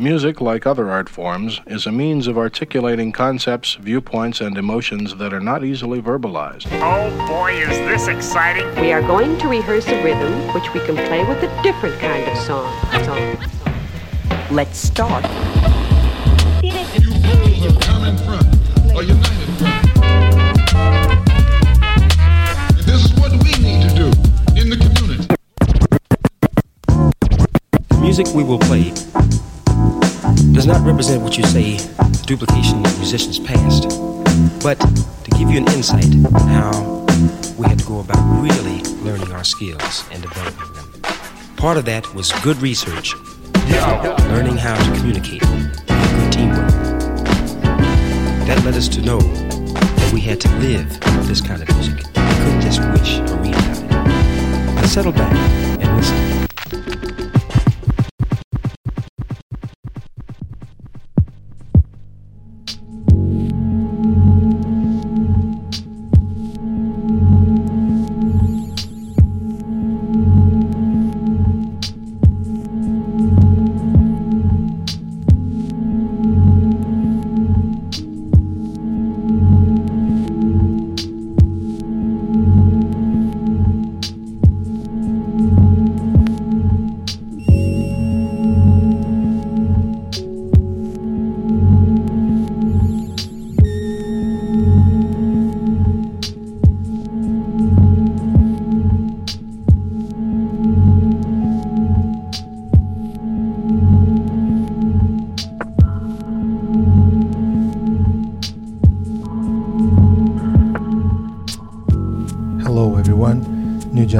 Music, like other art forms, is a means of articulating concepts, viewpoints, and emotions that are not easily verbalized. Oh boy, is this exciting! We are going to rehearse a rhythm which we can play with a different kind of song. song. Let's start. You fools of common front or united front. This is what we need to do in the community. The music we will play does not represent what you say duplication of musicians past, but to give you an insight how we had to go about really learning our skills and developing them. Part of that was good research, learning how to communicate, and good teamwork. That led us to know that we had to live this kind of music. We couldn't just wish or read about it. Now settle back and listen.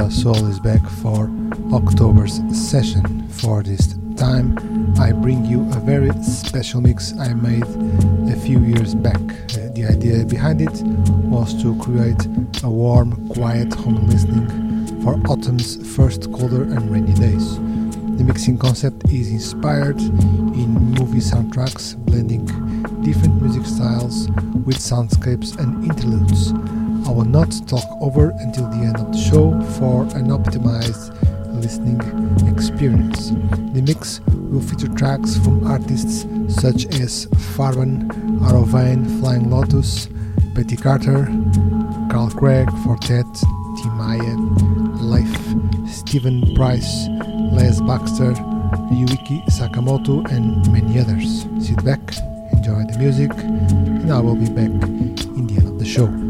Soul is back for October's session. For this time, I bring you a very special mix I made a few years back. Uh, the idea behind it was to create a warm, quiet home listening for autumn's first colder and rainy days. The mixing concept is inspired in movie soundtracks, blending different music styles with soundscapes and interludes. I will not talk over until the end of the show for an optimized listening experience. The mix will feature tracks from artists such as Farban, Arovane, Flying Lotus, Betty Carter, Carl Craig, Four Tet, Tim Maia, Leif, Stephen Price, Les Baxter, Ryuichi Sakamoto, and many others. Sit back, enjoy the music, and I will be back in the end of the show.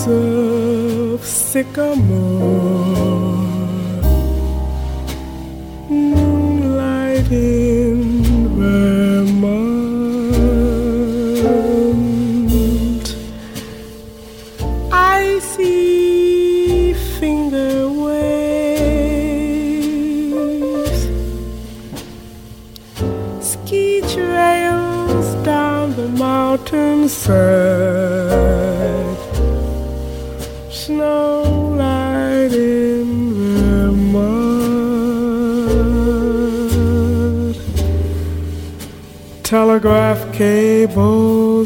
trees of sycamore moonlighting.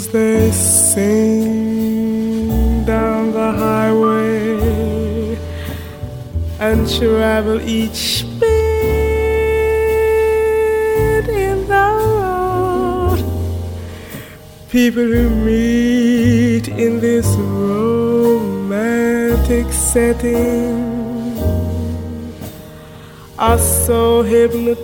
bells they sing down the highway and travel each bit in the road. People who meet in this romantic setting are so hypnotized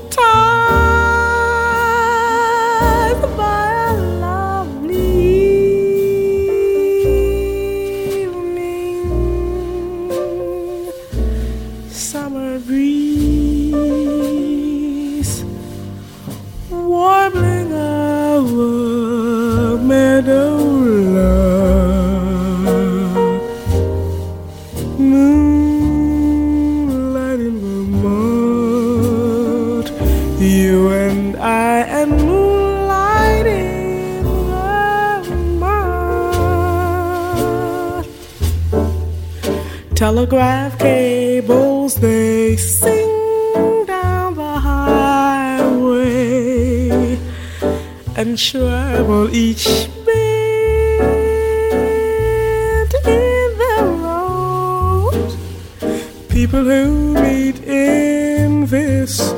telegraph cables they sing down the highway and travel each bend in the road. People who meet in this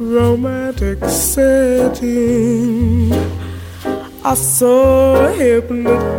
romantic setting are so hypnotized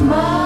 smile.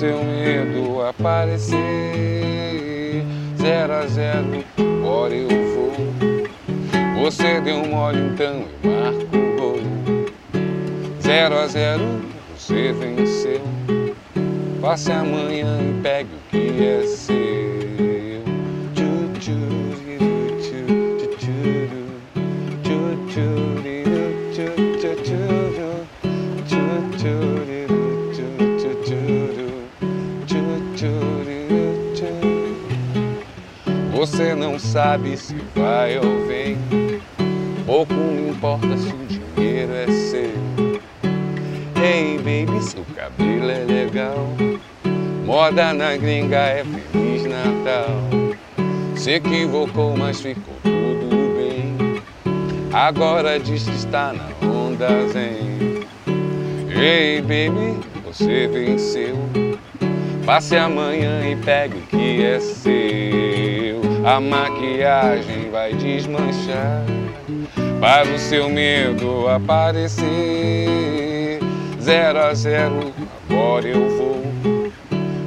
ser Agora diz que está na onda zen. Hey baby, você venceu. Passe amanhã e pegue o que é seu. A maquiagem vai desmanchar para o seu medo aparecer. Zero a zero, agora eu vou.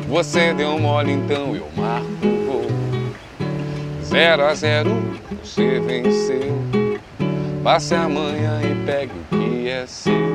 Você deu mole, então eu marco o voo. Zero a zero, você venceu. Passe amanhã e pegue o que é seu.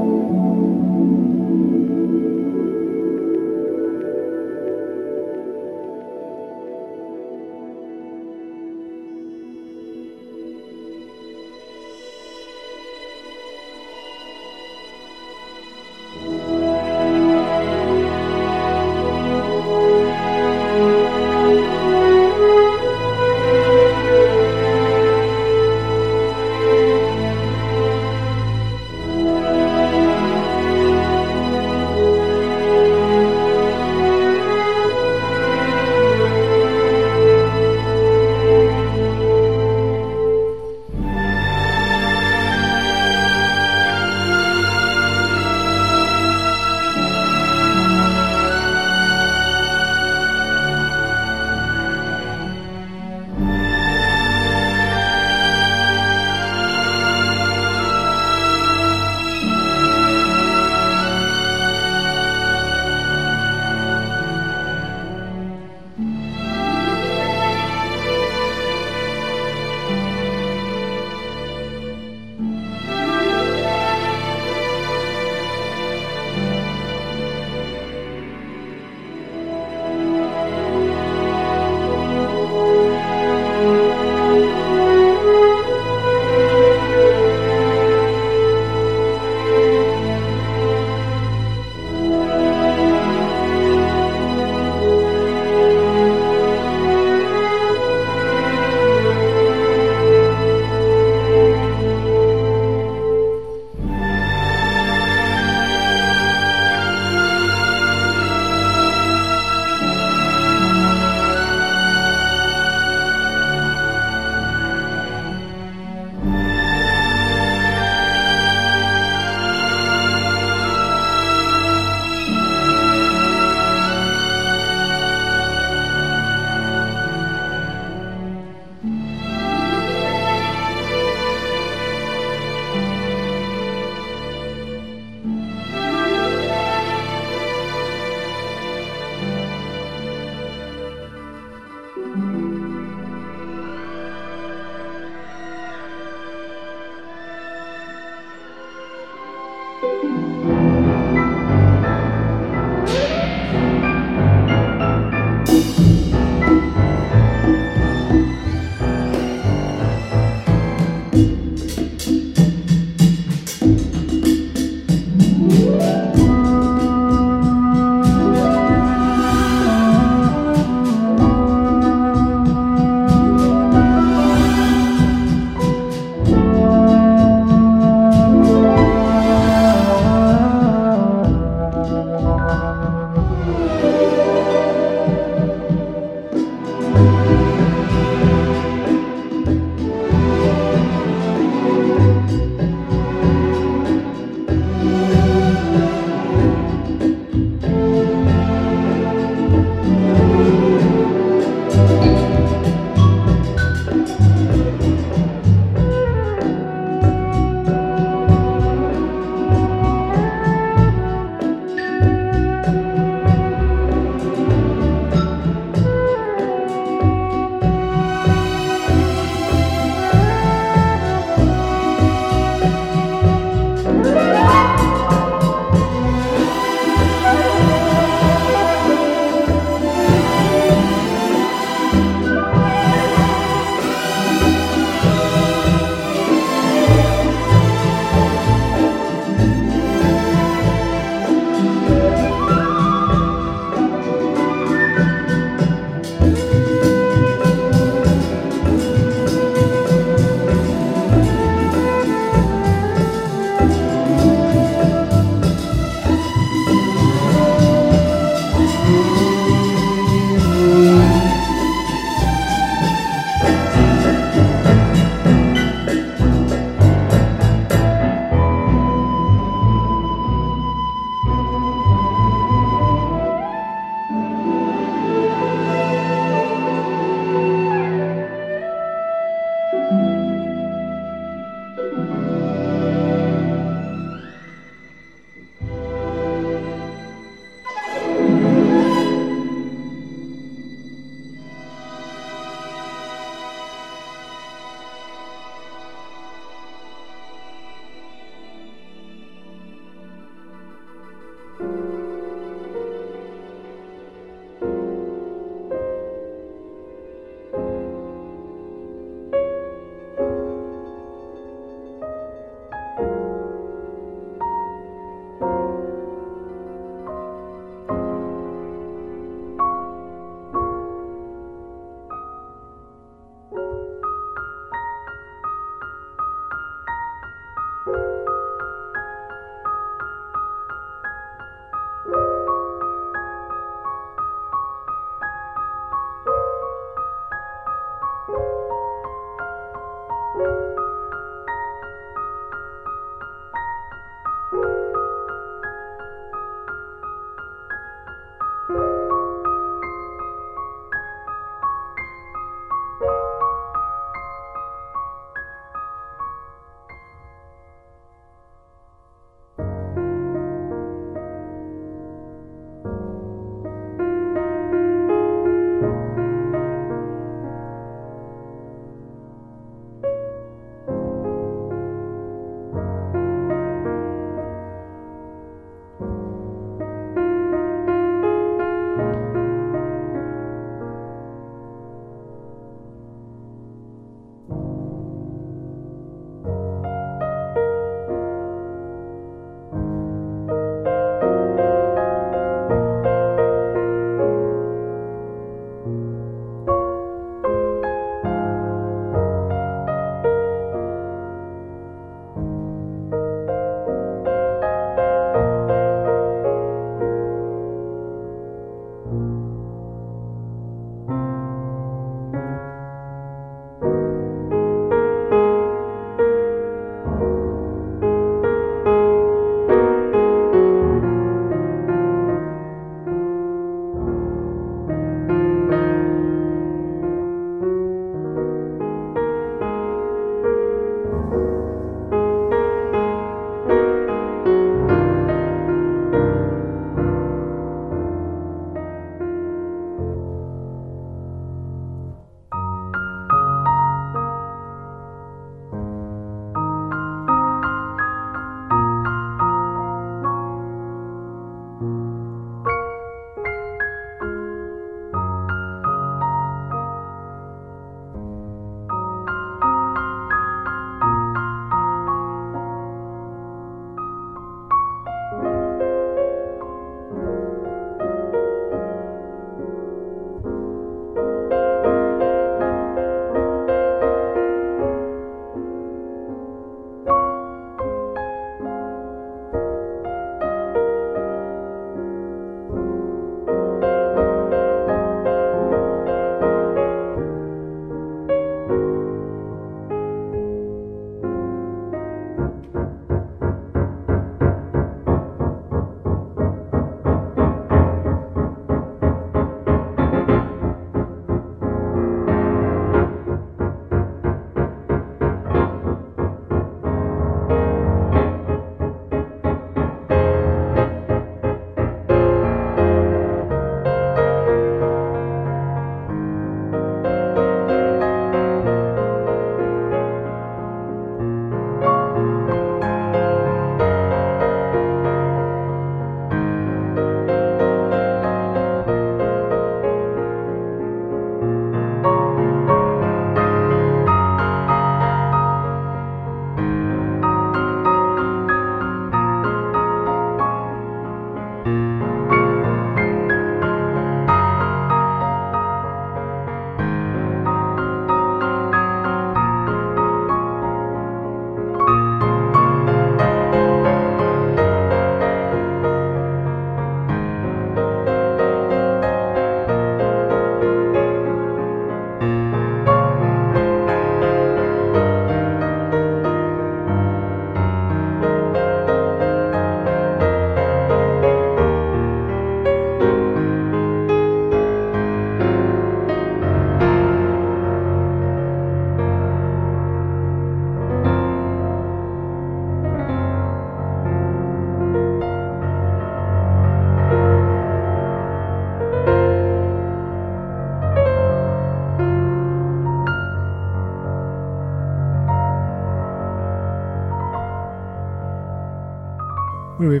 We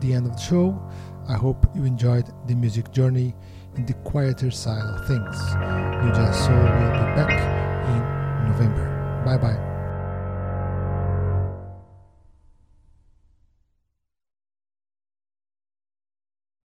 the end of the show. I hope you enjoyed the music journey in the quieter side of things. New Jazz Soul will be back in November. Bye bye.